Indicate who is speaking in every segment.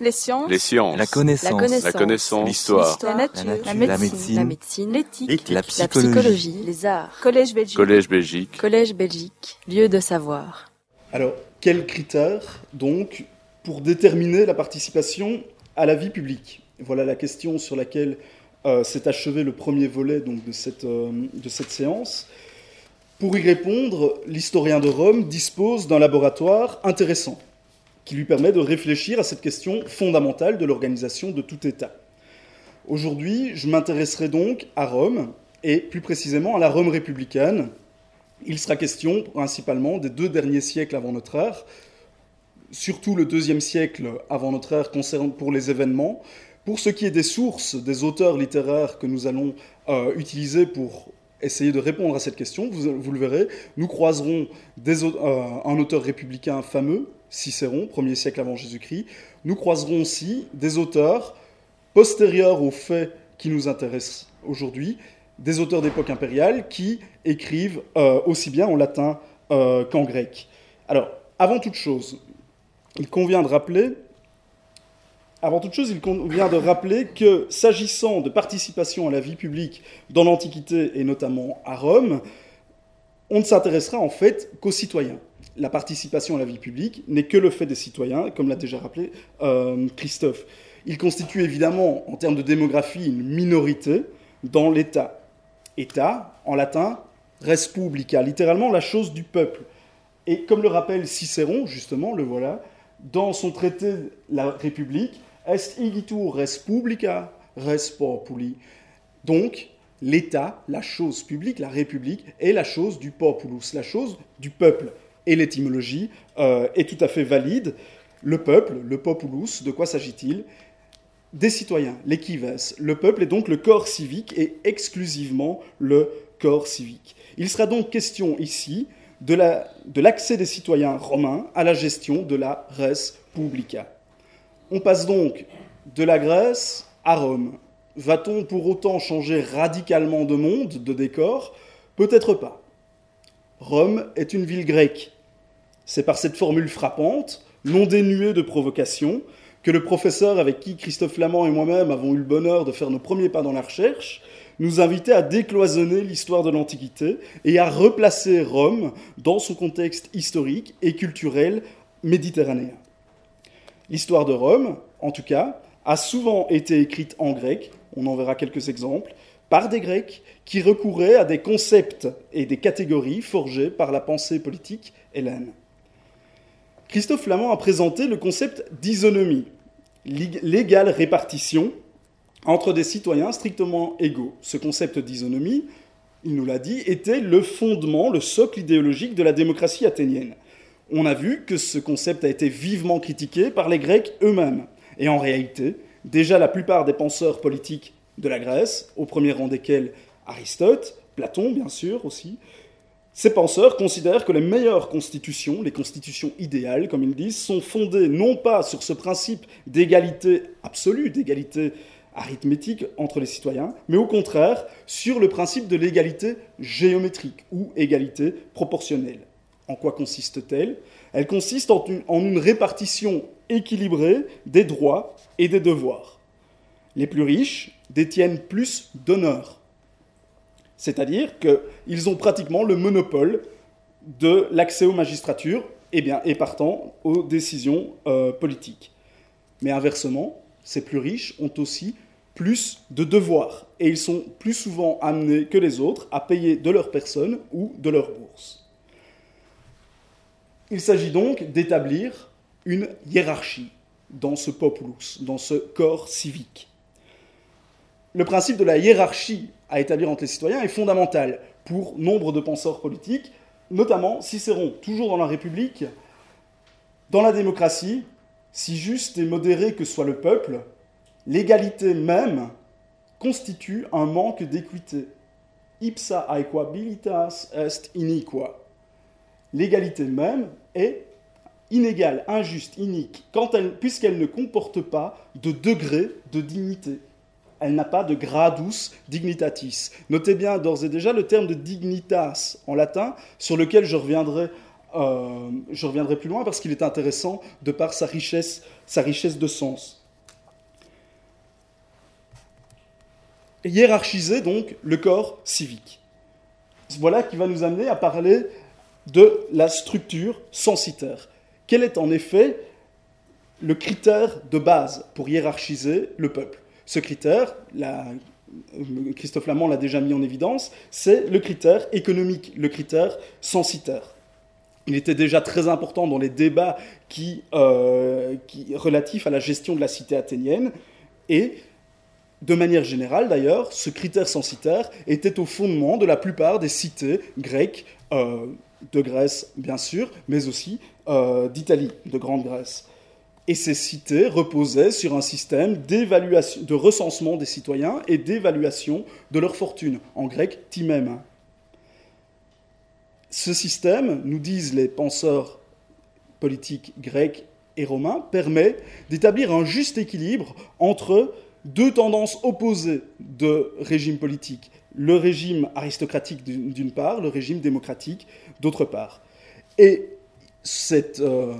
Speaker 1: Les sciences.
Speaker 2: Les sciences.
Speaker 3: La connaissance.
Speaker 2: La connaissance. L'histoire.
Speaker 1: La nature.
Speaker 3: La
Speaker 1: La
Speaker 3: nature.
Speaker 1: médecine.
Speaker 3: La
Speaker 1: médecine. L'éthique.
Speaker 3: L'éthique. La
Speaker 1: La
Speaker 3: psychologie.
Speaker 1: psychologie. Les arts. Collège Belgique.
Speaker 2: Collège Belgique.
Speaker 1: Collège Belgique. Lieu de savoir.
Speaker 4: Alors, quels critères, donc, pour déterminer la participation à la vie publique? Voilà la question sur laquelle euh, s'est achevé le premier volet donc, de, cette, euh, de cette séance. Pour y répondre, l'historien de Rome dispose d'un laboratoire intéressant qui lui permet de réfléchir à cette question fondamentale de l'organisation de tout État. Aujourd'hui, je m'intéresserai donc à Rome, et plus précisément à la Rome républicaine. Il sera question principalement des deux derniers siècles avant notre ère, surtout le deuxième siècle avant notre ère concerne pour les événements. Pour ce qui est des sources, des auteurs littéraires que nous allons euh, utiliser pour essayer de répondre à cette question, vous, le verrez, nous croiserons euh, un auteur républicain fameux, Cicéron, premier siècle avant Jésus-Christ. Nous croiserons aussi des auteurs postérieurs aux faits qui nous intéressent aujourd'hui, des auteurs d'époque impériale qui écrivent euh, aussi bien en latin euh, qu'en grec. Alors, avant toute chose, avant toute chose, il convient de rappeler que s'agissant de participation à la vie publique dans l'Antiquité et notamment à Rome, on ne s'intéressera en fait qu'aux citoyens. La participation à la vie publique n'est que le fait des citoyens, comme l'a déjà rappelé euh, Christophe. Il constitue évidemment, en termes de démographie, une minorité dans l'État. État, en latin, res publica, littéralement la chose du peuple. Et comme le rappelle Cicéron, justement, le voilà, dans son traité La République, est igitur res publica, res populi. Donc, l'État, la chose publique, la République, est la chose du populus, la chose du peuple. Et l'étymologie euh, est tout à fait valide. Le peuple, le populus, de quoi s'agit-il? Des citoyens, l'équives. Le peuple est donc le corps civique et exclusivement le corps civique. Il sera donc question ici de l'accès des citoyens romains à la gestion de la res publica. On passe donc de la Grèce à Rome. Va-t-on pour autant changer radicalement de monde, de décor? Peut-être pas. Rome est une ville grecque. C'est par cette formule frappante, non dénuée de provocation, que le professeur avec qui Christophe Flamand et moi-même avons eu le bonheur de faire nos premiers pas dans la recherche nous invitait à décloisonner l'histoire de l'Antiquité et à replacer Rome dans son contexte historique et culturel méditerranéen. L'histoire de Rome, en tout cas, a souvent été écrite en grec, on en verra quelques exemples, par des Grecs qui recouraient à des concepts et des catégories forgées par la pensée politique hellène. Christophe Flamand a présenté le concept d'isonomie, l'ég- l'égale répartition entre des citoyens strictement égaux. Ce concept d'isonomie, il nous l'a dit, était le fondement, le socle idéologique de la démocratie athénienne. On a vu que ce concept a été vivement critiqué par les Grecs eux-mêmes. Et en réalité, déjà la plupart des penseurs politiques de la Grèce, au premier rang desquels Aristote, Platon bien sûr aussi, ces penseurs considèrent que les meilleures constitutions, les constitutions idéales, comme ils disent, sont fondées non pas sur ce principe d'égalité absolue, d'égalité arithmétique entre les citoyens, mais au contraire sur le principe de l'égalité géométrique ou égalité proportionnelle. En quoi consiste-t-elle? Elle consiste en une, répartition équilibrée des droits et des devoirs. Les plus riches détiennent plus d'honneur, c'est-à-dire qu'ils ont pratiquement le monopole de l'accès aux magistratures et, bien, et partant aux décisions euh, politiques. Mais inversement, ces plus riches ont aussi plus de devoirs et ils sont plus souvent amenés que les autres à payer de leur personne ou de leur bourse. Il s'agit donc d'établir une hiérarchie dans ce populus, dans ce corps civique. Le principe de la hiérarchie à établir entre les citoyens est fondamental pour nombre de penseurs politiques, notamment Cicéron, toujours dans la République, dans la démocratie, si juste et modéré que soit le peuple, l'égalité même constitue un manque d'équité. Ipsa aequabilitas est iniqua. L'égalité même est inégale, injuste, inique, puisqu'elle ne comporte pas de degré de dignité. Elle n'a pas de gradus dignitatis. Notez bien d'ores et déjà le terme de dignitas en latin, sur lequel je reviendrai, euh, plus loin parce qu'il est intéressant de par sa richesse sa richesse de sens. Hiérarchiser donc le corps civique. Voilà qui va nous amener à parler de la structure censitaire. Quel est en effet le critère de base pour hiérarchiser le peuple? Ce critère, Christophe Lamont l'a déjà mis en évidence, c'est le critère économique, le critère censitaire. Il était déjà très important dans les débats qui, euh, qui, relatifs à la gestion de la cité athénienne. Et de manière générale, d'ailleurs, ce critère censitaire était au fondement de la plupart des cités grecques, euh, de Grèce bien sûr, mais aussi euh, d'Italie, de Grande Grèce. Et ces cités reposaient sur un système de recensement des citoyens et d'évaluation de leur fortune, en grec timem. Ce système, nous disent les penseurs politiques grecs et romains, permet d'établir un juste équilibre entre deux tendances opposées de régime politique. Le régime aristocratique d'une part, le régime démocratique d'autre part. Et cette euh,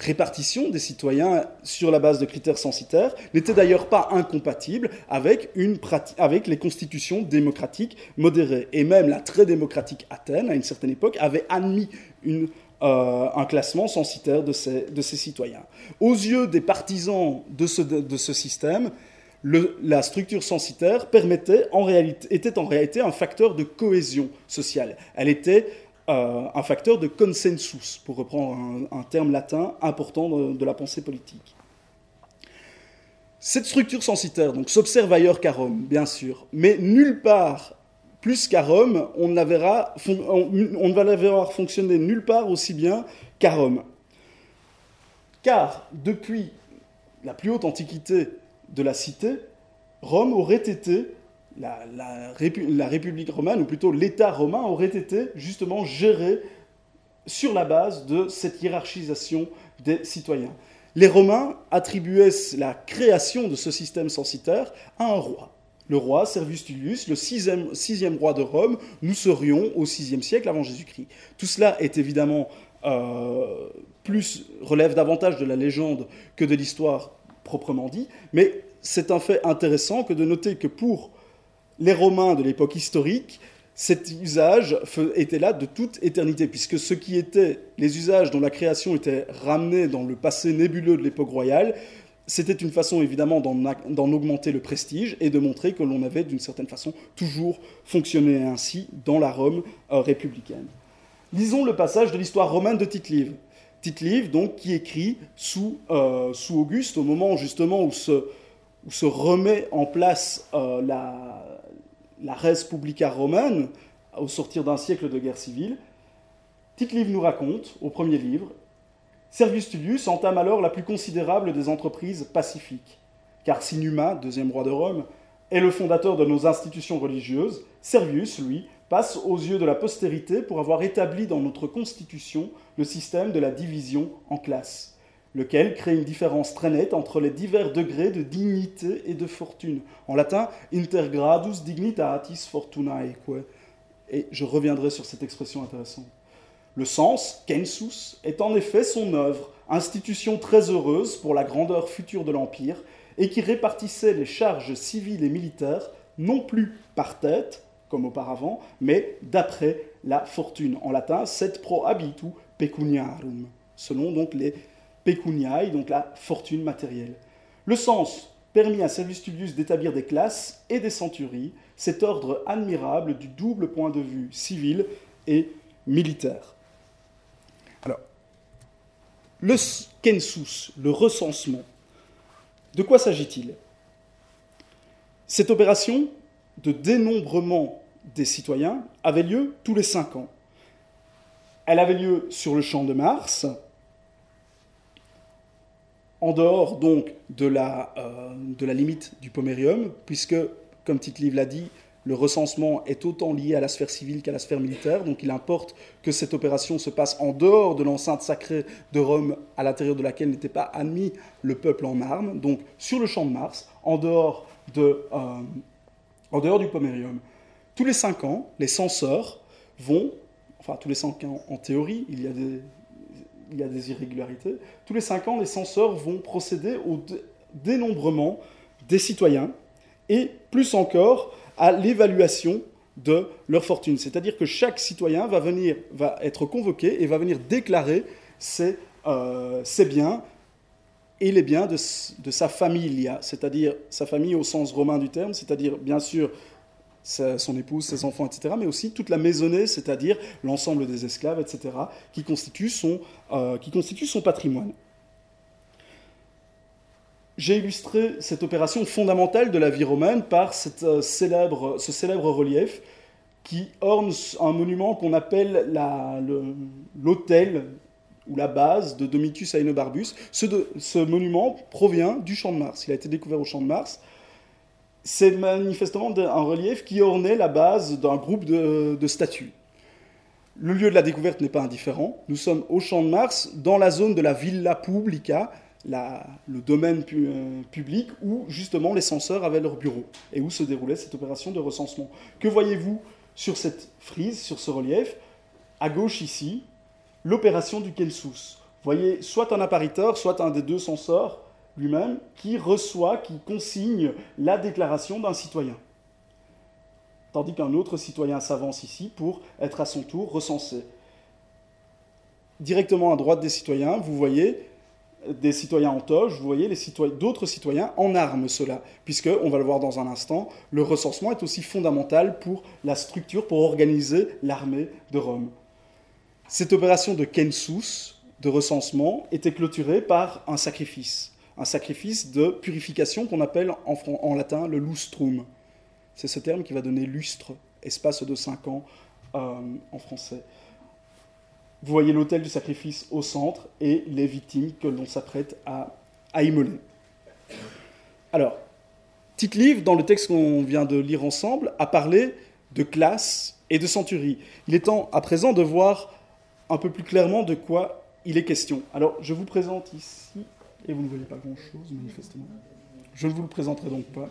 Speaker 4: répartition des citoyens sur la base de critères censitaires n'était d'ailleurs pas incompatible avec, une avec les constitutions démocratiques modérées. Et même la très démocratique Athènes, à une certaine époque, avait admis une, euh, un classement censitaire de ces, de ces, citoyens. Aux yeux des partisans de ce, de, ce système, la structure censitaire permettait en réalité, était en réalité un facteur de cohésion sociale. Elle était euh, un facteur de consensus, pour reprendre un, terme latin important de, la pensée politique. Cette structure censitaire donc s'observe ailleurs qu'à Rome, bien sûr, mais nulle part plus qu'à Rome, on, ne on, va la voir fonctionner nulle part aussi bien qu'à Rome. Car depuis la plus haute antiquité de la cité, Rome aurait été la, République romaine, ou plutôt l'État romain, aurait été justement géré sur la base de cette hiérarchisation des citoyens. Les Romains attribuaient la création de ce système censitaire à un roi. Le roi Servius Tullius, le sixième, roi de Rome, nous serions au sixième siècle avant Jésus-Christ. Tout cela est évidemment euh, plus relève davantage de la légende que de l'histoire proprement dit, mais c'est un fait intéressant que de noter que pour les Romains de l'époque historique, cet usage était là de toute éternité, puisque ce qui était les usages dont la création était ramenée dans le passé nébuleux de l'époque royale, c'était une façon évidemment d'en augmenter le prestige et de montrer que l'on avait d'une certaine façon toujours fonctionné ainsi dans la Rome euh, républicaine. Lisons le passage de l'histoire romaine de Tite-Live. Tite-Live, donc, qui écrit sous, euh, sous Auguste, au moment justement où se, où se remet en place euh, la, la res publica romaine, au sortir d'un siècle de guerre civile, Tite-Live nous raconte, au premier livre, Servius Tullius entame alors la plus considérable des entreprises pacifiques. Car si Numa, deuxième roi de Rome, est le fondateur de nos institutions religieuses, Servius, lui, passe aux yeux de la postérité pour avoir établi dans notre constitution le système de la division en classes lequel crée une différence très nette entre les divers degrés de dignité et de fortune. En latin, intergradus dignitatis fortunaeque. Et je reviendrai sur cette expression intéressante. Le sens, kensus, est en effet son œuvre, institution très heureuse pour la grandeur future de l'Empire, et qui répartissait les charges civiles et militaires non plus par tête, comme auparavant, mais d'après la fortune. En latin, set pro habitu pecuniarum, selon donc les pecuniae, donc la fortune matérielle. Le sens permit à Servius Tullius d'établir des classes et des centuries, cet ordre admirable du double point de vue civil et militaire. Alors, le census, le recensement, de quoi s'agit-il? Cette opération de dénombrement des citoyens avait lieu tous les cinq ans. Elle avait lieu sur le champ de Mars, en dehors donc de la, euh, de la limite du pomérium, puisque, comme Tite-Live l'a dit, le recensement est autant lié à la sphère civile qu'à la sphère militaire, donc il importe que cette opération se passe en dehors de l'enceinte sacrée de Rome, à l'intérieur de laquelle n'était pas admis le peuple en armes, donc sur le champ de Mars, en dehors, de, euh, du pomérium. Tous les cinq ans, les censeurs vont, enfin tous les cinq ans en théorie, il y a des, il y a des irrégularités, tous les 5 ans, les censeurs vont procéder au dénombrement des citoyens et plus encore à l'évaluation de leur fortune. C'est-à-dire que chaque citoyen va, venir, va être convoqué et va venir déclarer ses, euh, biens et les biens de, de sa famille, c'est-à-dire sa famille au sens romain du terme, c'est-à-dire bien sûr son épouse, ses enfants, etc., mais aussi toute la maisonnée, c'est-à-dire l'ensemble des esclaves, etc., qui constituent son, euh, constitue son patrimoine. J'ai illustré cette opération fondamentale de la vie romaine par euh, célèbre, ce célèbre relief qui orne un monument qu'on appelle l'autel ou la base de Domitius Aenobarbus. Ce monument provient du champ de Mars. Il a été découvert au champ de Mars c'est manifestement un relief qui ornait la base d'un groupe de, statues. Le lieu de la découverte n'est pas indifférent. Nous sommes au Champ de Mars, dans la zone de la Villa Publica, le domaine euh, public où justement les censeurs avaient leur bureau et où se déroulait cette opération de recensement. Que voyez-vous sur cette frise, sur ce relief? À gauche ici, l'opération du Kensus. Vous voyez soit un appariteur, soit un des deux censeurs lui-même qui reçoit, qui consigne la déclaration d'un citoyen. Tandis qu'un autre citoyen s'avance ici pour être à son tour recensé. Directement à droite des citoyens, vous voyez des citoyens en toge, vous voyez d'autres citoyens en armes, cela, puisque, on va le voir dans un instant, le recensement est aussi fondamental pour la structure, pour organiser l'armée de Rome. Cette opération de Kensus, de recensement, était clôturée par un sacrifice un sacrifice de purification qu'on appelle en, latin le lustrum. C'est ce terme qui va donner lustre, espace de 5 ans euh, en français. Vous voyez l'autel du sacrifice au centre et les victimes que l'on s'apprête à, à immoler. Alors, tite Livre, dans le texte qu'on vient de lire ensemble, a parlé de classe et de centurie. Il est temps à présent de voir un peu plus clairement de quoi il est question. Alors, je vous présente ici et vous ne voyez pas grand-chose, manifestement. Je ne vous le présenterai donc pas.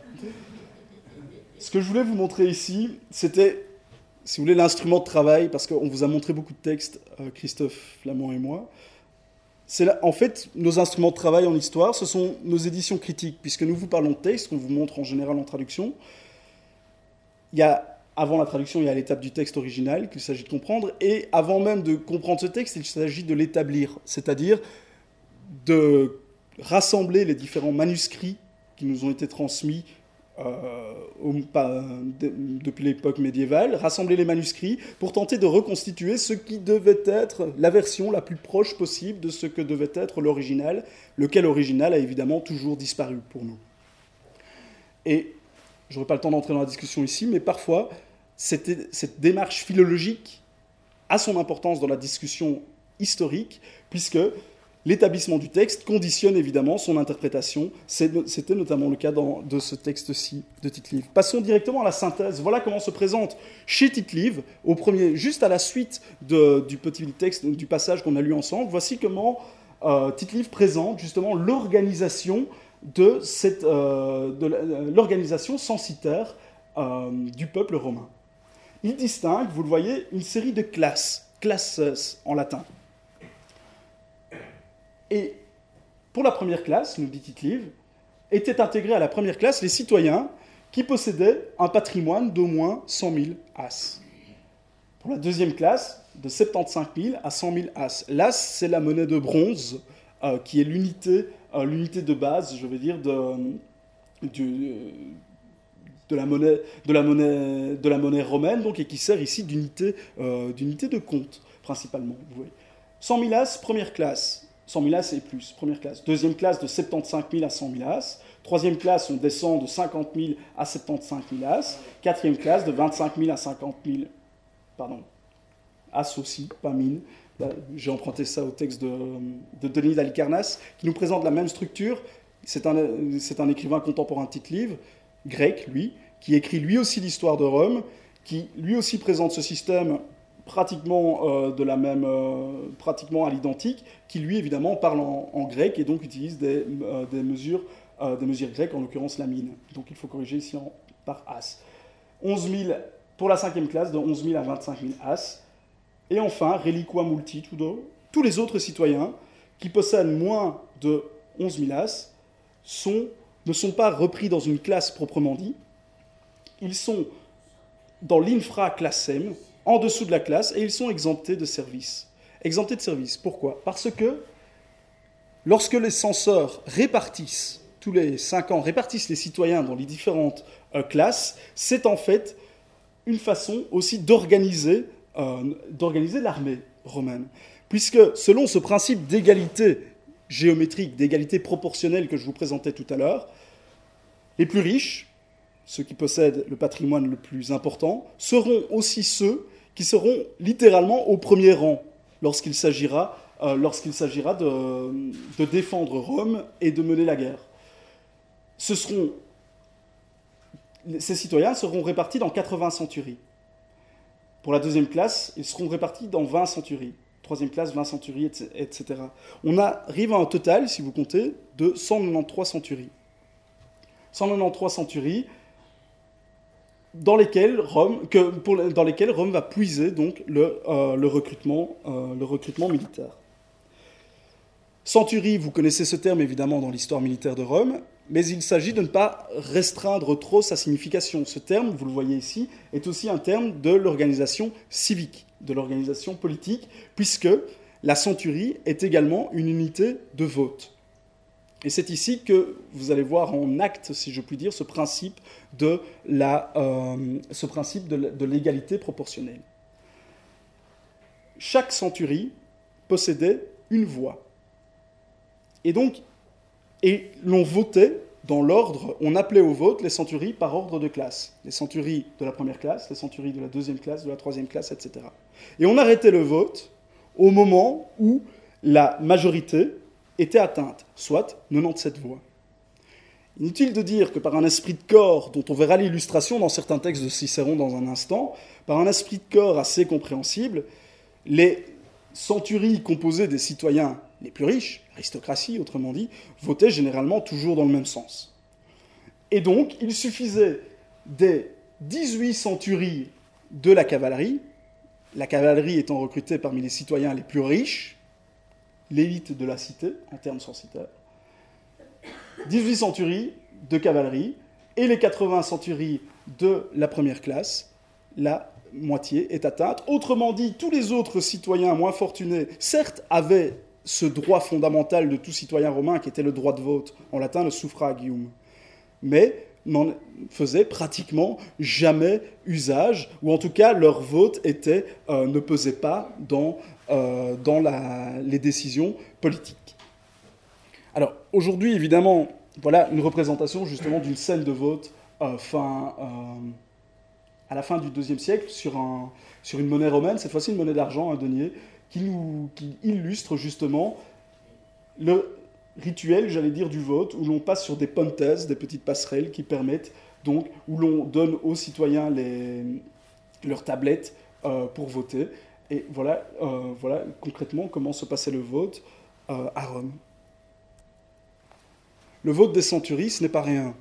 Speaker 4: Ce que je voulais vous montrer ici, c'était, si vous voulez, l'instrument de travail, parce qu'on vous a montré beaucoup de textes, euh, Christophe Flamand et moi. C'est en fait, nos instruments de travail en histoire, ce sont nos éditions critiques, puisque nous vous parlons de texte, qu'on vous montre en général en traduction. Il y a, avant la traduction, il y a l'étape du texte original qu'il s'agit de comprendre, et avant même de comprendre ce texte, il s'agit de l'établir, c'est-à-dire de rassembler les différents manuscrits qui nous ont été transmis euh, depuis l'époque médiévale, rassembler les manuscrits pour tenter de reconstituer ce qui devait être la version la plus proche possible de ce que devait être l'original, lequel original a évidemment toujours disparu pour nous. Et je n'aurai pas le temps d'entrer dans la discussion ici, mais parfois, cette démarche philologique a son importance dans la discussion historique, puisque l'établissement du texte conditionne évidemment son interprétation. C'était notamment le cas de ce texte-ci de tite Passons directement à la synthèse. Voilà comment se présente chez tite au premier, juste à la suite du petit texte, du passage qu'on a lu ensemble. Voici comment euh, tite présente justement l'organisation de, cette, euh, de l'organisation censitaire euh, du peuple romain. Il distingue, vous le voyez, une série de classes, classes en latin. Et pour la première classe, nous dit Tite-Livre, étaient intégrés à la première classe les citoyens qui possédaient un patrimoine d'au moins 100 000 as. Pour la deuxième classe, de 75 000 à 100 000 as. L'as, c'est la monnaie de bronze, euh, qui est l'unité, euh, l'unité de base, je veux dire, de, de, la monnaie, de, la monnaie, de la monnaie romaine, donc, et qui sert ici d'unité, euh, de compte, principalement. Vous voyez. 100 000 as, première classe. 100 000 as et plus, première classe. Deuxième classe de 75 000 à 100 000 as. Troisième classe, on descend de 50 000 à 75 000 as. Quatrième classe, de 25 000 à 50 000, pardon, as aussi, pas mine. J'ai emprunté ça au texte de, de Denis d'Alicarnas, qui nous présente la même structure. C'est un, un, écrivain contemporain de livre, grec, lui, qui écrit lui aussi l'histoire de Rome, qui lui aussi présente ce système pratiquement, euh, de la même, euh, pratiquement à l'identique, qui lui évidemment parle en, grec et donc utilise des, euh, mesures, des mesures grecques, en l'occurrence la mine. Donc il faut corriger ici par as. 11 000 pour la cinquième classe, de 11 000 à 25 000 as. Et enfin, reliqua multitudo, tous les autres citoyens qui possèdent moins de 11 000 as ne sont pas repris dans une classe proprement dit. Ils sont dans l'infra-classem, en dessous de la classe, et ils sont exemptés de service. Exemptés de service. Pourquoi? Parce que lorsque les censeurs répartissent, tous les 5 ans, répartissent les citoyens dans les différentes euh, classes, c'est en fait une façon aussi euh, d'organiser l'armée romaine. Puisque selon ce principe d'égalité géométrique, d'égalité proportionnelle que je vous présentais tout à l'heure, les plus riches, ceux qui possèdent le patrimoine le plus important, seront aussi ceux qui seront littéralement au premier rang lorsqu'il s'agira, euh, lorsqu'il de, de, défendre Rome et de mener la guerre. Ce seront, ces citoyens seront répartis dans 80 centuries. Pour la deuxième classe, ils seront répartis dans 20 centuries. Troisième classe, 20 centuries, etc. On arrive à un total, si vous comptez, de 193 centuries. 193 centuries dans lesquelles Rome, que, pour, dans lesquelles Rome va puiser donc le, euh, recrutement, euh, le recrutement militaire. Centurie, vous connaissez ce terme évidemment dans l'histoire militaire de Rome, mais il s'agit de ne pas restreindre trop sa signification. Ce terme, vous le voyez ici, est aussi un terme de l'organisation civique, de l'organisation politique, puisque la centurie est également une unité de vote. Et c'est ici que vous allez voir en acte, si je puis dire, ce principe de, la, euh, ce principe de l'égalité proportionnelle. Chaque centurie possédait une voix. Et donc, et l'on votait dans l'ordre, on appelait au vote les centuries par ordre de classe. Les centuries de la première classe, les centuries de la deuxième classe, de la troisième classe, etc. Et on arrêtait le vote au moment où la majorité était atteinte, soit 97 voix. Inutile de dire que par un esprit de corps, dont on verra l'illustration dans certains textes de Cicéron dans un instant, par un esprit de corps assez compréhensible, les centuries composées des citoyens les plus riches, l'aristocratie autrement dit, votaient généralement toujours dans le même sens. Et donc, il suffisait des 18 centuries de la cavalerie, la cavalerie étant recrutée parmi les citoyens les plus riches, l'élite de la cité, en termes censitaires, 18 centuries de cavalerie et les 80 centuries de la première classe, la moitié est atteinte. Autrement dit, tous les autres citoyens moins fortunés, certes, avaient ce droit fondamental de tout citoyen romain qui était le droit de vote, en latin le suffragium, mais n'en faisaient pratiquement jamais usage, ou en tout cas leur vote était, euh, ne pesait pas dans, euh, dans les décisions politiques. Alors aujourd'hui, évidemment, voilà une représentation justement d'une scène de vote euh, fin, à la fin du IIe siècle sur, un, sur une monnaie romaine, cette fois-ci une monnaie d'argent, un denier, qui, nous, qui illustre justement le rituel, j'allais dire, du vote, où l'on passe sur des pontes, des petites passerelles qui permettent donc, où l'on donne aux citoyens leurs tablettes euh, pour voter. Et voilà, euh, voilà concrètement comment se passait le vote euh, à Rome. Le vote des centuries, ce n'est pas rien,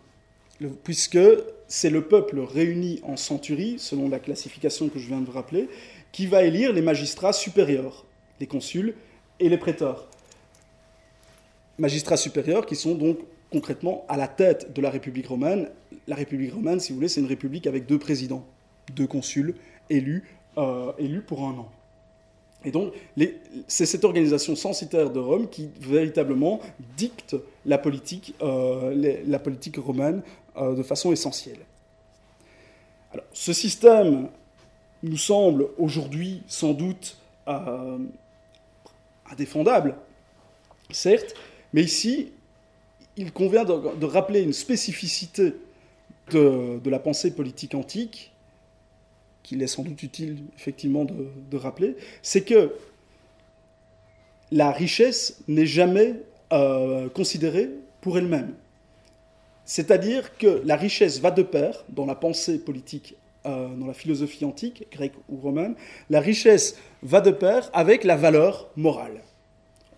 Speaker 4: puisque c'est le peuple réuni en centuries, selon la classification que je viens de vous rappeler, qui va élire les magistrats supérieurs, les consuls et les préteurs. Magistrats supérieurs qui sont donc concrètement à la tête de la République romaine. La République romaine, si vous voulez, c'est une république avec deux présidents, deux consuls élus, euh, élus pour un an. Et donc, c'est cette organisation censitaire de Rome qui véritablement dicte la politique, euh, romaine euh, de façon essentielle. Alors, ce système nous semble aujourd'hui sans doute indéfendable, certes, mais ici, il convient de, rappeler une spécificité de, la pensée politique antique, qu'il est sans doute utile effectivement de, rappeler, c'est que la richesse n'est jamais euh, considérée pour elle-même. C'est-à-dire que la richesse va de pair dans la pensée politique euh, dans la philosophie antique, grecque ou romaine, la richesse va de pair avec la valeur morale.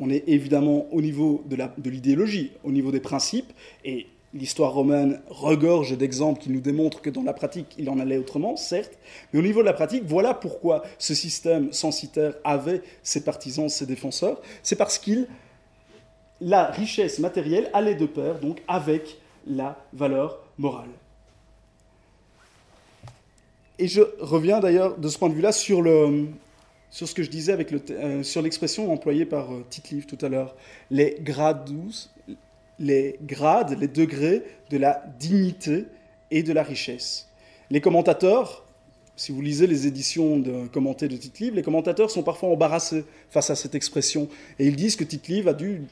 Speaker 4: On est évidemment au niveau de l'idéologie, au niveau des principes, et L'histoire romaine regorge d'exemples qui nous démontrent que dans la pratique, il en allait autrement, certes, mais au niveau de la pratique, voilà pourquoi ce système censitaire avait ses partisans, ses défenseurs. C'est parce qu'il, la richesse matérielle allait de pair, donc, avec la valeur morale. Et je reviens d'ailleurs de ce point de vue-là sur, le, sur ce que je disais avec euh, sur l'expression employée par euh, tout à l'heure, les grades douces, les grades, les degrés de la dignité et de la richesse. Les commentateurs, si vous lisez les éditions commentées de Tite-Livre, les commentateurs sont parfois embarrassés face à cette expression et ils disent que Tite-Livre a dû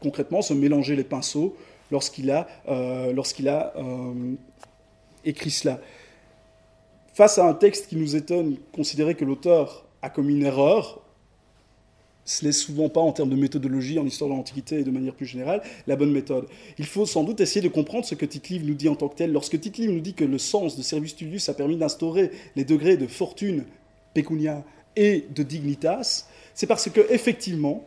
Speaker 4: concrètement se mélanger les pinceaux lorsqu'il a, euh, lorsqu'il a euh, écrit cela. Face à un texte qui nous étonne, considérer que l'auteur a commis une erreur, ce n'est souvent pas en termes de méthodologie en histoire de l'Antiquité et de manière plus générale la bonne méthode. Il faut sans doute essayer de comprendre ce que tite nous dit en tant que tel. Lorsque tite nous dit que le sens de Servus Tullius a permis d'instaurer les degrés de fortune, pecunia, et de dignitas, c'est parce que effectivement,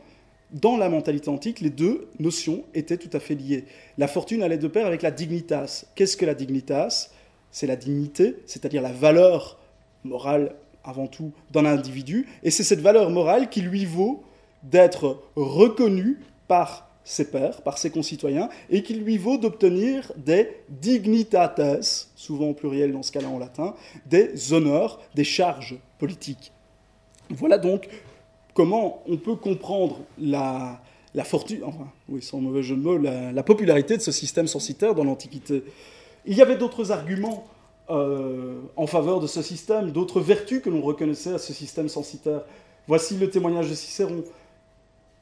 Speaker 4: dans la mentalité antique, les deux notions étaient tout à fait liées. La fortune allait de pair avec la dignitas. Qu'est-ce que la dignitas? C'est la dignité, c'est-à-dire la valeur morale avant tout d'un individu, et c'est cette valeur morale qui lui vaut d'être reconnu par ses pairs, par ses concitoyens, et qui lui vaut d'obtenir des dignitates, souvent au pluriel dans ce cas-là en latin, des honneurs, des charges politiques. Voilà donc comment on peut comprendre la, fortune, oui, sans mauvais jeu de mots, la, popularité de ce système censitaire dans l'Antiquité. Il y avait d'autres arguments euh, en faveur de ce système, d'autres vertus que l'on reconnaissait à ce système censitaire. Voici le témoignage de Cicéron.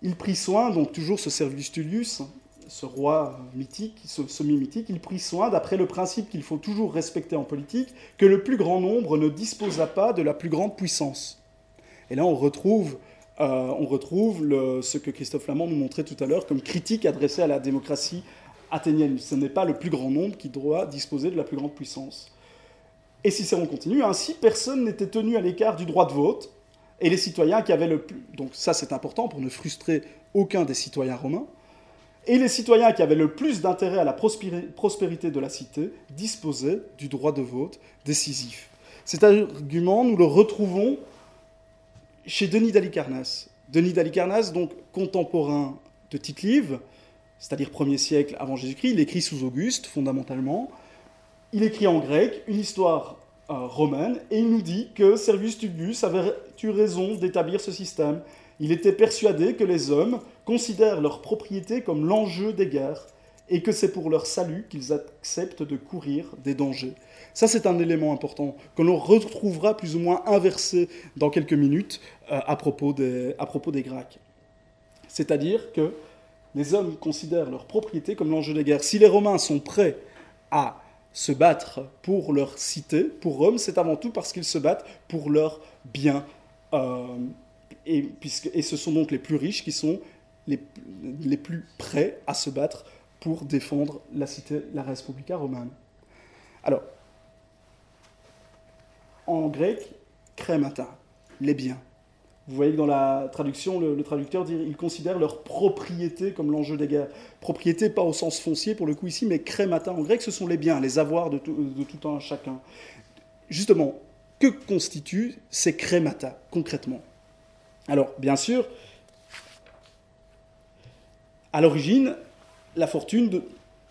Speaker 4: Il prit soin, donc toujours ce Servius Tullius, ce roi mythique, ce semi-mythique, il prit soin, d'après le principe qu'il faut toujours respecter en politique, que le plus grand nombre ne disposa pas de la plus grande puissance. Et là, on retrouve euh, on retrouve ce que Christophe Lamont nous montrait tout à l'heure comme critique adressée à la démocratie athénienne. Ce n'est pas le plus grand nombre qui doit disposer de la plus grande puissance. Et Cicéron continue, ainsi personne n'était tenu à l'écart du droit de vote, et les citoyens qui avaient le plus... Donc ça c'est important pour ne frustrer aucun des citoyens romains, et les citoyens qui avaient le plus d'intérêt à la prospérité de la cité disposaient du droit de vote décisif. Cet argument, nous le retrouvons chez Denis d'Alicarnasse. Denis d'Alicarnasse, donc contemporain de Tite-Live, c'est-à-dire 1er siècle avant Jésus-Christ, il écrit sous Auguste, fondamentalement. Il écrit en grec une histoire euh, romaine, et il nous dit que Servius Tullius avait eu raison d'établir ce système. Il était persuadé que les hommes considèrent leur propriété comme l'enjeu des guerres, et que c'est pour leur salut qu'ils acceptent de courir des dangers. Ça, c'est un élément important que l'on retrouvera plus ou moins inversé dans quelques minutes euh, à, propos des, à propos des Grecs. C'est-à-dire que les hommes considèrent leur propriété comme l'enjeu des guerres. Si les Romains sont prêts à se battre pour leur cité, pour Rome, c'est avant tout parce qu'ils se battent pour leur bien. Euh, et, puisque, et ce sont donc les plus riches qui sont les, les plus prêts à se battre pour défendre la cité, la Respublica romaine. Alors, en grec, crémata, les biens. Vous voyez que dans la traduction, le, traducteur dit ils considèrent leur propriété comme l'enjeu des guerres. Propriété, pas au sens foncier pour le coup ici, mais crémata en grec, ce sont les biens, les avoirs de tout, de un chacun. Justement, que constituent ces crémata concrètement? Alors, bien sûr, à l'origine, la fortune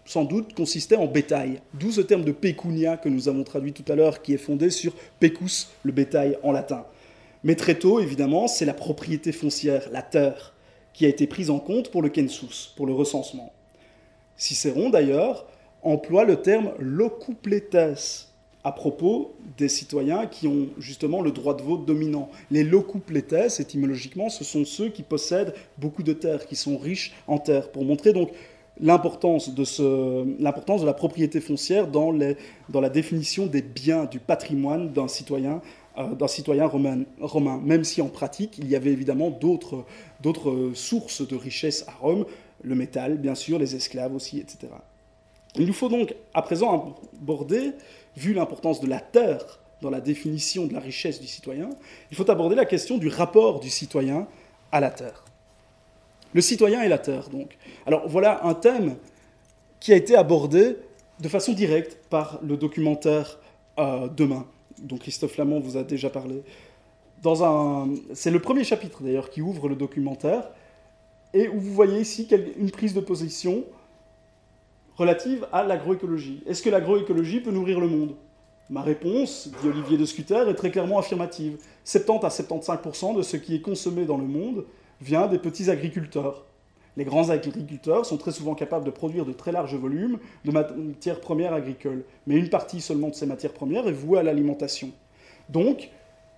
Speaker 4: sans doute consistait en bétail. D'où ce terme de pecunia que nous avons traduit tout à l'heure, qui est fondé sur pecus, le bétail en latin. Mais très tôt, évidemment, c'est la propriété foncière, la terre, qui a été prise en compte pour le census, pour le recensement. Cicéron, d'ailleurs, emploie le terme locupletes à propos des citoyens qui ont justement le droit de vote dominant. Les locupletes, étymologiquement, ce sont ceux qui possèdent beaucoup de terres, qui sont riches en terres, pour montrer donc l'importance de, la propriété foncière dans, la définition des biens, du patrimoine d'un citoyen, d'un citoyen romain, romain, même si en pratique, il y avait évidemment d'autres sources de richesse à Rome, le métal, bien sûr, les esclaves aussi, etc. Il nous faut donc à présent aborder, vu l'importance de la terre dans la définition de la richesse du citoyen, il faut aborder la question du rapport du citoyen à la terre. Le citoyen et la terre, donc. Alors voilà un thème qui a été abordé de façon directe par le documentaire euh, Demain, dont Christophe Lamont vous a déjà parlé. C'est le premier chapitre d'ailleurs qui ouvre le documentaire, et où vous voyez ici une prise de position relative à l'agroécologie. Est-ce que l'agroécologie peut nourrir le monde? Ma réponse, dit Olivier de Scuter, est très clairement affirmative. 70 à 75% de ce qui est consommé dans le monde vient des petits agriculteurs. Les grands agriculteurs sont très souvent capables de produire de très larges volumes de matières premières agricoles, mais une partie seulement de ces matières premières est vouée à l'alimentation. Donc,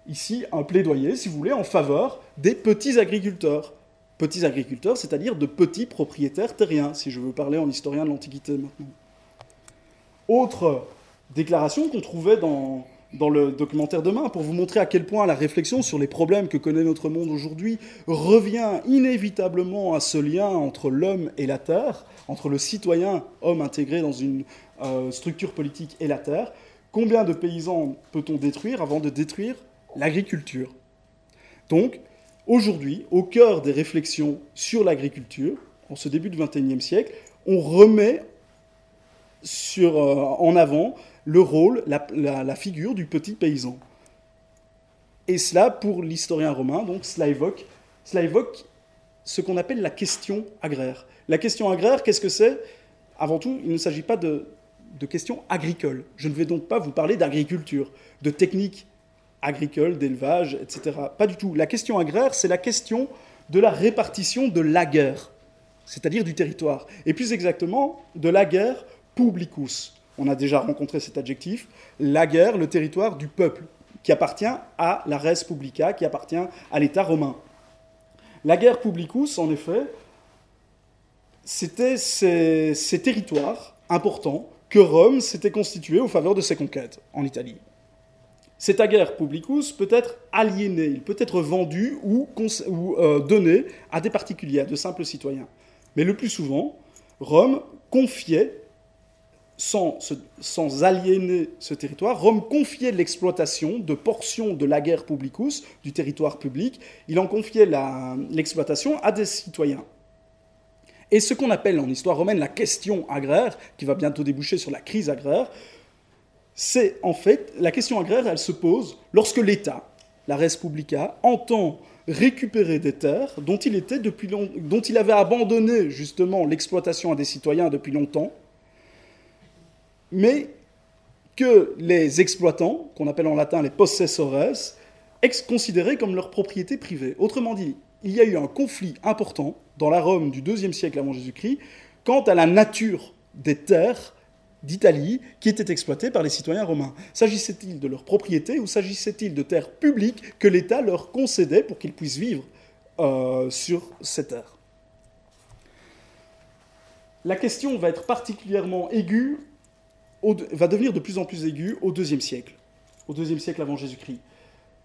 Speaker 4: ici, un plaidoyer, si vous voulez, en faveur des petits agriculteurs. Petits agriculteurs, c'est-à-dire de petits propriétaires terriens, si je veux parler en historien de l'Antiquité maintenant. Autre déclaration qu'on trouvait dans, dans le documentaire Demain pour vous montrer à quel point la réflexion sur les problèmes que connaît notre monde aujourd'hui revient inévitablement à ce lien entre l'homme et la terre, entre le citoyen, homme intégré dans une euh, structure politique et la terre. Combien de paysans peut-on détruire avant de détruire l'agriculture? Donc, aujourd'hui, au cœur des réflexions sur l'agriculture, en ce début du XXIe siècle, on remet sur, euh, en avant le rôle, la, figure du petit paysan. Et cela, pour l'historien romain, donc cela évoque, cela évoque ce qu'on appelle la question agraire. La question agraire, qu'est-ce que c'est? Avant tout, il ne s'agit pas de, de questions agricoles. Je ne vais donc pas vous parler d'agriculture, de techniques agricoles, d'élevage, etc. Pas du tout. La question agraire, c'est la question de la répartition de la guerre, c'est-à-dire du territoire. Et plus exactement, de la guerre publicus on a déjà rencontré cet adjectif, la guerre, le territoire du peuple, qui appartient à la res publica, qui appartient à l'État romain. La guerre publicus, en effet, c'était ces, territoires importants que Rome s'était constitué au faveur de ses conquêtes en Italie. Cet guerre publicus peut être aliéné, il peut être vendu ou, euh, donné à des particuliers, à de simples citoyens. Mais le plus souvent, Rome confiait sans, aliéner ce territoire, Rome confiait l'exploitation de portions de la guerre publicus, du territoire public, il en confiait l'exploitation à des citoyens. Et ce qu'on appelle en histoire romaine la question agraire, qui va bientôt déboucher sur la crise agraire, c'est en fait, la question agraire, elle se pose lorsque l'État, la res publica, entend récupérer des terres dont il, était depuis dont il avait abandonné justement l'exploitation à des citoyens depuis longtemps, mais que les exploitants, qu'on appelle en latin les possessores, considéraient comme leur propriété privée. Autrement dit, il y a eu un conflit important dans la Rome du IIe siècle avant Jésus-Christ quant à la nature des terres d'Italie qui étaient exploitées par les citoyens romains. S'agissait-il de leur propriété ou s'agissait-il de terres publiques que l'État leur concédait pour qu'ils puissent vivre euh, sur ces terres? La question va être particulièrement aiguë va devenir de plus en plus aigu au deuxième siècle, au deuxième siècle avant Jésus-Christ.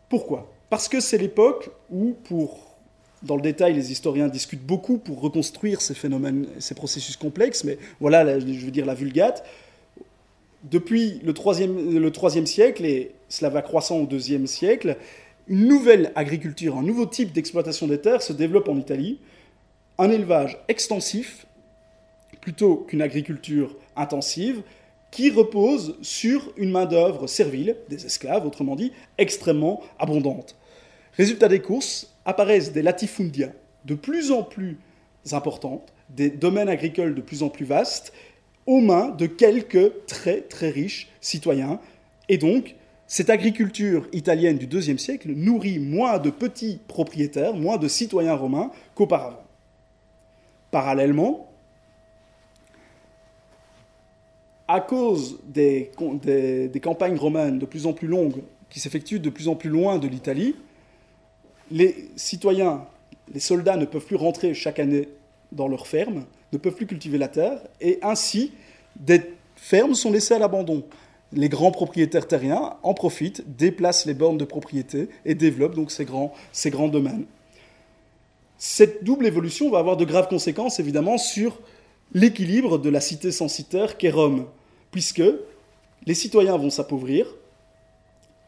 Speaker 4: Pourquoi? Parce que c'est l'époque où, pour, dans le détail, les historiens discutent beaucoup pour reconstruire ces phénomènes, ces processus complexes, mais voilà, je veux dire la vulgate. Depuis le troisième, le troisième siècle, et cela va croissant au deuxième siècle, une nouvelle agriculture, un nouveau type d'exploitation des terres se développe en Italie. Un élevage extensif, plutôt qu'une agriculture intensive, qui repose sur une main-d'œuvre servile, des esclaves, autrement dit, extrêmement abondante. Résultat des courses, apparaissent des latifundia de plus en plus importantes, des domaines agricoles de plus en plus vastes, aux mains de quelques très très riches citoyens. Et donc, cette agriculture italienne du IIe siècle nourrit moins de petits propriétaires, moins de citoyens romains qu'auparavant. Parallèlement, à cause des, campagnes romaines de plus en plus longues, qui s'effectuent de plus en plus loin de l'Italie, les citoyens, les soldats ne peuvent plus rentrer chaque année dans leurs fermes, ne peuvent plus cultiver la terre, et ainsi des fermes sont laissées à l'abandon. Les grands propriétaires terriens en profitent, déplacent les bornes de propriété et développent donc ces grands, ces grands domaines. Cette double évolution va avoir de graves conséquences évidemment sur l'équilibre de la cité censitaire qu'est Rome, puisque les citoyens vont s'appauvrir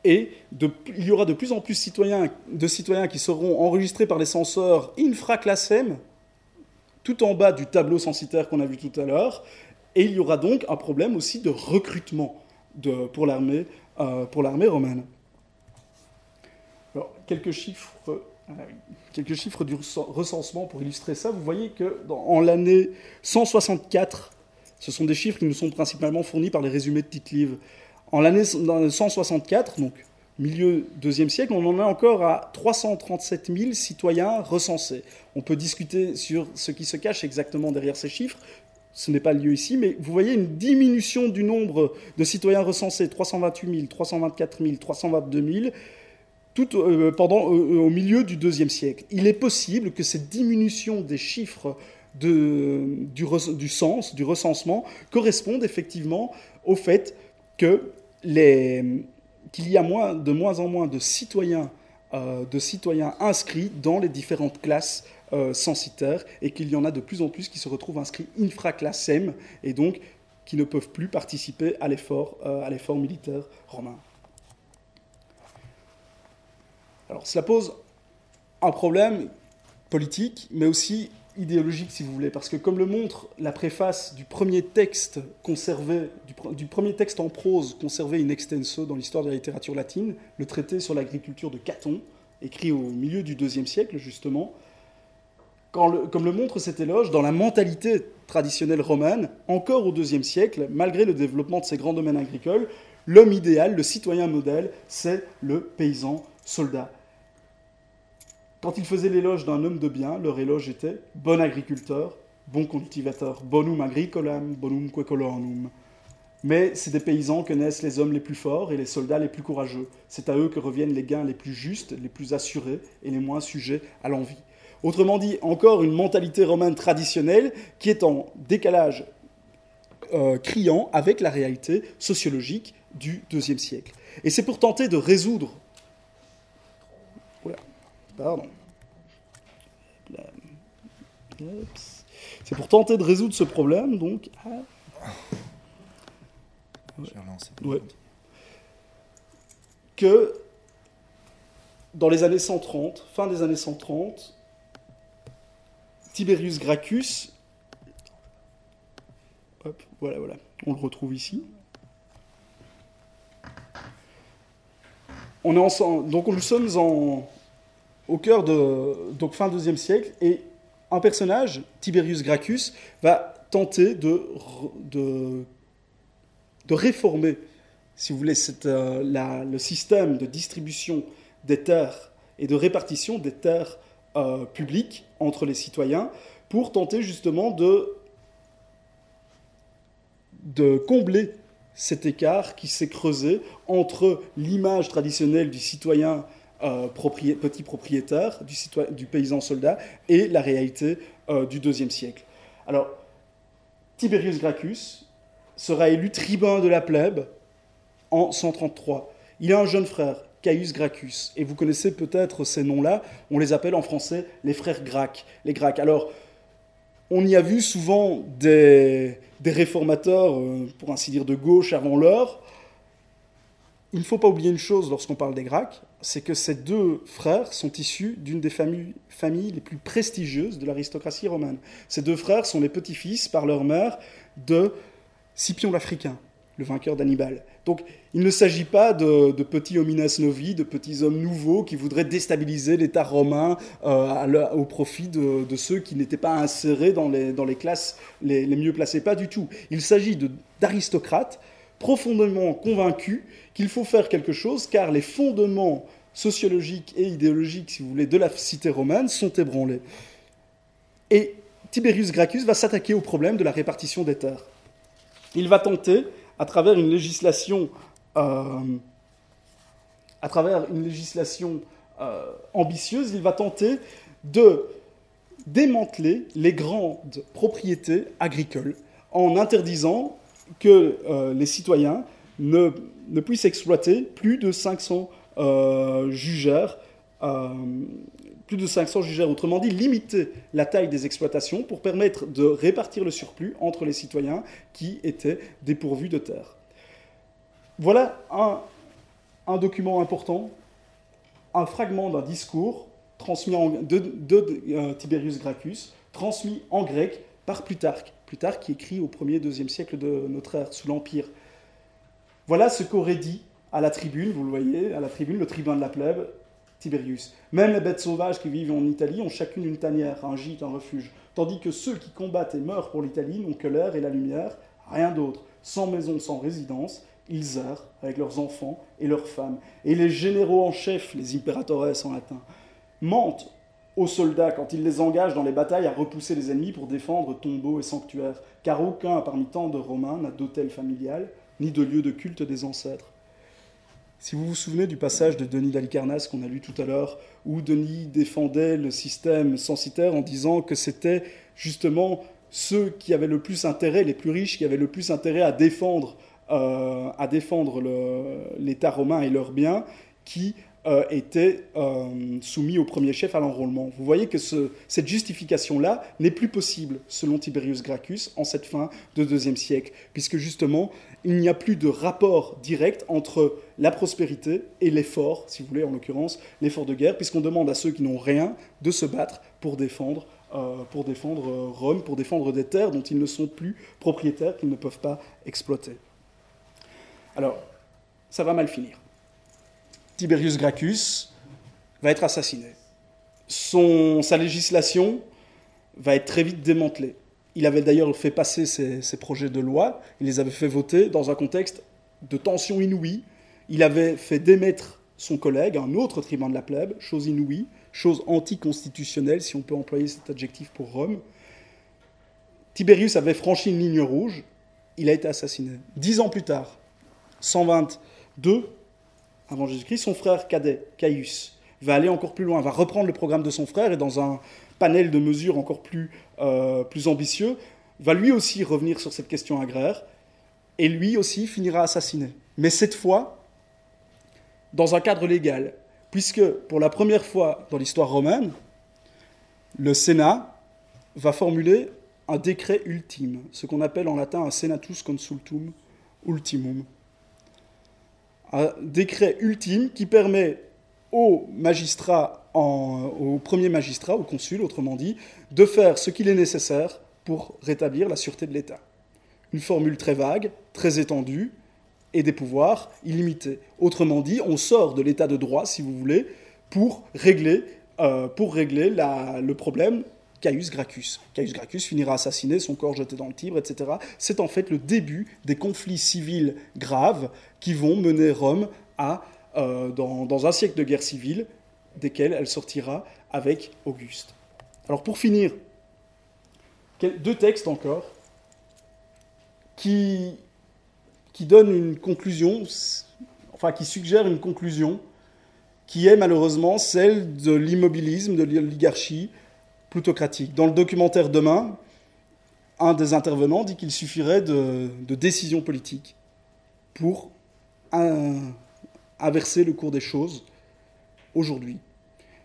Speaker 4: et il y aura de plus en plus de citoyens qui seront enregistrés par les censeurs infraclassem, tout en bas du tableau censitaire qu'on a vu tout à l'heure, Et il y aura donc un problème aussi de recrutement de, pour l'armée euh, pour l'armée romaine. Alors, quelques chiffres, quelques chiffres du recensement pour illustrer ça. Vous voyez que en l'année 164, ce sont des chiffres qui nous sont principalement fournis par les résumés de Tite-Livre. En l'année 164, donc milieu deuxième siècle, on en est encore à 337 000 citoyens recensés. On peut discuter sur ce qui se cache exactement derrière ces chiffres. Ce n'est pas le lieu ici, mais vous voyez une diminution du nombre de citoyens recensés, 328 000, 324 000, 322 000, tout, euh, pendant, euh, au milieu du deuxième siècle. Il est possible que cette diminution des chiffres du, sens, du recensement, corresponde effectivement au fait qu'il y a moins, de moins en moins de citoyens, euh, inscrits dans les différentes classes censitaires et qu'il y en a de plus en plus qui se retrouvent inscrits infraclassem et donc qui ne peuvent plus participer à l'effort militaire romain. Alors cela pose un problème politique, mais aussi idéologique, si vous voulez, parce que comme le montre la préface du premier texte conservé, du, premier texte en prose conservé in extenso dans l'histoire de la littérature latine, le traité sur l'agriculture de Caton, écrit au milieu du IIe siècle, justement, comme le montre cet éloge, dans la mentalité traditionnelle romaine, encore au IIe siècle, malgré le développement de ces grands domaines agricoles, l'homme idéal, le citoyen modèle, c'est le paysan soldat. Quand ils faisaient l'éloge d'un homme de bien, leur éloge était bon agriculteur, bon cultivateur, bonum agricolam, bonum quecolonum. Mais c'est des paysans que naissent les hommes les plus forts et les soldats les plus courageux. C'est à eux que reviennent les gains les plus justes, les plus assurés et les moins sujets à l'envie. Autrement dit, encore une mentalité romaine traditionnelle qui est en décalage euh, criant avec la réalité sociologique du IIe siècle. Et c'est pour tenter de résoudre Pardon. C'est pour tenter de résoudre ce problème, donc. Que dans les années 130, fin des années 130, Tiberius Gracchus, hop, voilà, voilà, on le retrouve ici. On est ensemble, donc nous sommes en, au cœur de donc fin deuxième siècle, et un personnage, Tiberius Gracchus, va tenter de, réformer, si vous voulez, euh, le système de distribution des terres et de répartition des terres euh, publiques entre les citoyens, pour tenter justement de combler cet écart qui s'est creusé entre l'image traditionnelle du citoyen euh, petit propriétaire, du, paysan soldat, et la réalité euh, du deuxième siècle. Alors, Tiberius Gracchus sera élu tribun de la plèbe en 133. Il a un jeune frère, Caius Gracchus, et vous connaissez peut-être ces noms-là, on les appelle en français les frères Gracques. Les Gracques. Alors, on y a vu souvent des, des réformateurs, euh, pour ainsi dire, de gauche avant l'heure, il ne faut pas oublier une chose lorsqu'on parle des Gracques, c'est que ces deux frères sont issus d'une des familles, les plus prestigieuses de l'aristocratie romaine. Ces deux frères sont les petits-fils, par leur mère, de Scipion l'Africain, le vainqueur d'Hannibal. Donc il ne s'agit pas de, petits homines novi, de petits hommes nouveaux qui voudraient déstabiliser l'État romain euh, au profit de, ceux qui n'étaient pas insérés dans les, classes les mieux placées. Pas du tout. Il s'agit d'aristocrates profondément convaincus qu'il faut faire quelque chose car les fondements sociologiques et idéologiques, si vous voulez, de la cité romaine sont ébranlés. Et Tiberius Gracchus va s'attaquer au problème de la répartition des terres. Il va tenter, à travers une législation, euh, euh, ambitieuse, il va tenter de démanteler les grandes propriétés agricoles en interdisant que euh, les citoyens ne, ne, puissent exploiter plus de 500 euh, jugères, euh, plus de 500 jugères, autrement dit, limiter la taille des exploitations pour permettre de répartir le surplus entre les citoyens qui étaient dépourvus de terre. Voilà un, un document important, un fragment d'un discours transmis en, de, de, Tiberius Gracchus, transmis en grec par Plutarque Plutarque qui écrit au 1er, 2e siècle de notre ère, sous l'Empire. Voilà ce qu'aurait dit à la tribune, vous le voyez, à la tribune, le tribun de la plèbe, Tiberius. Même les bêtes sauvages qui vivent en Italie ont chacune une tanière, un gîte, un refuge, tandis que ceux qui combattent et meurent pour l'Italie n'ont que l'air et la lumière, rien d'autre, sans maison, sans résidence, ils errent avec leurs enfants et leurs femmes. Et les généraux en chef, les imperatores en latin, mentent aux soldats quand ils les engagent dans les batailles à repousser les ennemis pour défendre tombeaux et sanctuaires, car aucun parmi tant de Romains n'a d'hôtel familial, ni de lieu de culte des ancêtres. Si vous vous souvenez du passage de Denis d'Alicarnasse qu'on a lu tout à l'heure, où Denis défendait le système censitaire en disant que c'était justement ceux qui avaient le plus intérêt, les plus riches, qui avaient le plus intérêt à défendre, euh, à défendre l'État romain et leurs biens, qui euh, étaient euh, soumis au premier chef à l'enrôlement. Vous voyez que cette justification-là n'est plus possible, selon Tiberius Gracchus, en cette fin de deuxième siècle, puisque justement, il n'y a plus de rapport direct entre la prospérité et l'effort, si vous voulez, en l'occurrence, l'effort de guerre, puisqu'on demande à ceux qui n'ont rien de se battre pour défendre, euh, pour défendre euh, Rome, pour défendre des terres dont ils ne sont plus propriétaires, qu'ils ne peuvent pas exploiter. Alors, ça va mal finir. Tiberius Gracchus va être assassiné. Sa législation va être très vite démantelée. Il avait d'ailleurs fait passer ses, projets de loi, il les avait fait voter dans un contexte de tension inouïe. Il avait fait démettre son collègue, un autre tribun de la plèbe, chose inouïe, chose anticonstitutionnelle, si on peut employer cet adjectif pour Rome. Tiberius avait franchi une ligne rouge, il a été assassiné. Dix ans plus tard, 122 avant Jésus-Christ, son frère cadet, Caius, va aller encore plus loin, va reprendre le programme de son frère et dans un panel de mesures encore plus, euh, plus ambitieux, va lui aussi revenir sur cette question agraire et lui aussi finira assassiné. Mais cette fois, dans un cadre légal, puisque pour la première fois dans l'histoire romaine, le Sénat va formuler un décret ultime, ce qu'on appelle en latin un senatus consultum ultimum. Un décret ultime qui permet aux magistrats au premier magistrat, au consul, autrement dit, de faire ce qu'il est nécessaire pour rétablir la sûreté de l'État. Une formule très vague, très étendue, et des pouvoirs illimités. Autrement dit, on sort de l'état de droit, si vous voulez, pour régler, euh, pour régler le problème Caius Gracchus. Caius Gracchus finira assassiné, son corps jeté dans le Tibre, etc. C'est en fait le début des conflits civils graves qui vont mener Rome euh, dans, dans, un siècle de guerre civile, desquels elle sortira avec Auguste. Alors pour finir, deux textes encore qui, qui donnent une conclusion, enfin qui suggèrent une conclusion qui est malheureusement celle de l'immobilisme, de l'oligarchie plutocratique. Dans le documentaire Demain, un des intervenants dit qu'il suffirait de, décisions politiques pour inverser le cours des choses aujourd'hui.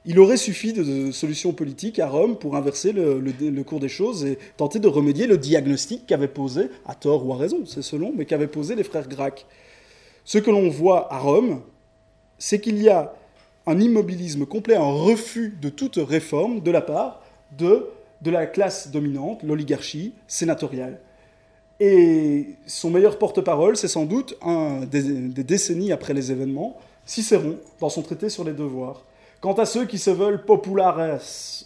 Speaker 4: Il aurait suffi de, solutions politiques à Rome pour inverser le, cours des choses et tenter de remédier le diagnostic qu'avaient posé, à tort ou à raison, c'est selon, mais qu'avaient posé les frères Gracques. Ce que l'on voit à Rome, c'est qu'il y a un immobilisme complet, un refus de toute réforme de la part de, de la classe dominante, l'oligarchie sénatoriale. Et son meilleur porte-parole, c'est sans doute un, des, décennies après les événements, Cicéron, dans son traité sur les devoirs. Quant à ceux qui se veulent populares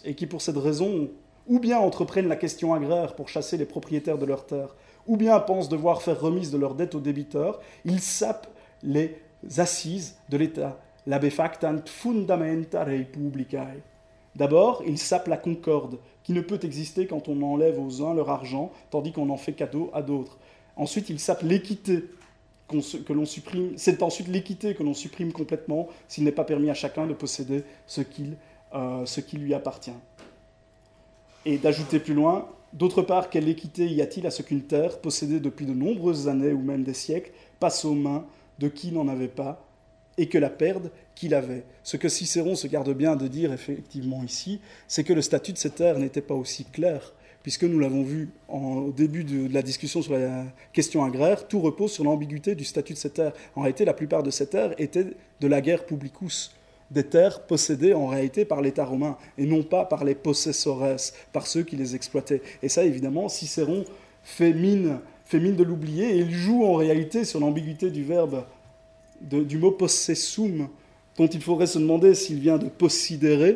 Speaker 4: et qui, pour cette raison, ou bien entreprennent la question agraire pour chasser les propriétaires de leurs terres, ou bien pensent devoir faire remise de leurs dettes aux débiteurs, ils sapent les assises de l'État, la befactant fundamenta republicae. D'abord, ils sapent la concorde, qui ne peut exister quand on enlève aux uns leur argent, tandis qu'on en fait cadeau à d'autres. Ensuite, ils sapent l'équité, que l'on supprime, c'est ensuite l'équité que l'on supprime complètement s'il n'est pas permis à chacun de posséder euh, ce qui lui appartient. Et d'ajouter plus loin, d'autre part, quelle équité y a-t-il à ce qu'une terre, possédée depuis de nombreuses années ou même des siècles, passe aux mains de qui n'en avait pas et que la perde qu'il avait. Ce que Cicéron se garde bien de dire effectivement ici, c'est que le statut de cette terre n'était pas aussi clair puisque nous l'avons vu au début de, la discussion sur la question agraire, tout repose sur l'ambiguïté du statut de ces terres. En réalité, la plupart de ces terres étaient de la guerre publicus, des terres possédées en réalité par l'État romain, et non pas par les possessores, par ceux qui les exploitaient. Et ça, évidemment, Cicéron fait mine, de l'oublier et il joue en réalité sur l'ambiguïté du verbe, du mot possessum, dont il faudrait se demander s'il vient de possidere,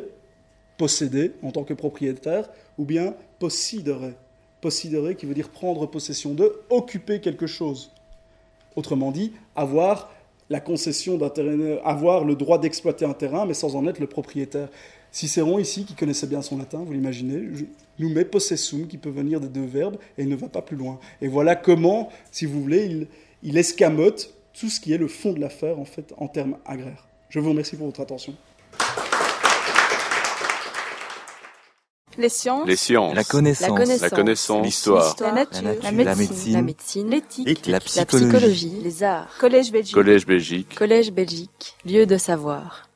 Speaker 4: posséder en tant que propriétaire, ou bien possidere, possidere qui veut dire prendre possession de, occuper quelque chose. Autrement dit, avoir la concession d'un terrain, avoir le droit d'exploiter un terrain, mais sans en être le propriétaire. Cicéron, ici, qui connaissait bien son latin, vous l'imaginez, nous met possessum, qui peut venir des deux verbes, et il ne va pas plus loin. Et voilà comment, si vous voulez, il, il escamote tout ce qui est le fond de l'affaire, en fait, en termes agraires. Je vous remercie pour votre attention.
Speaker 1: Les sciences.
Speaker 2: Les sciences.
Speaker 3: La connaissance.
Speaker 1: La connaissance.
Speaker 2: L'histoire.
Speaker 1: La nature.
Speaker 3: La nature.
Speaker 1: La
Speaker 3: La
Speaker 1: médecine.
Speaker 3: médecine.
Speaker 1: La médecine. L'éthique.
Speaker 3: La
Speaker 1: psychologie. Les arts. Collège Belgique.
Speaker 2: Collège Belgique.
Speaker 1: Collège Belgique. Lieu de savoir.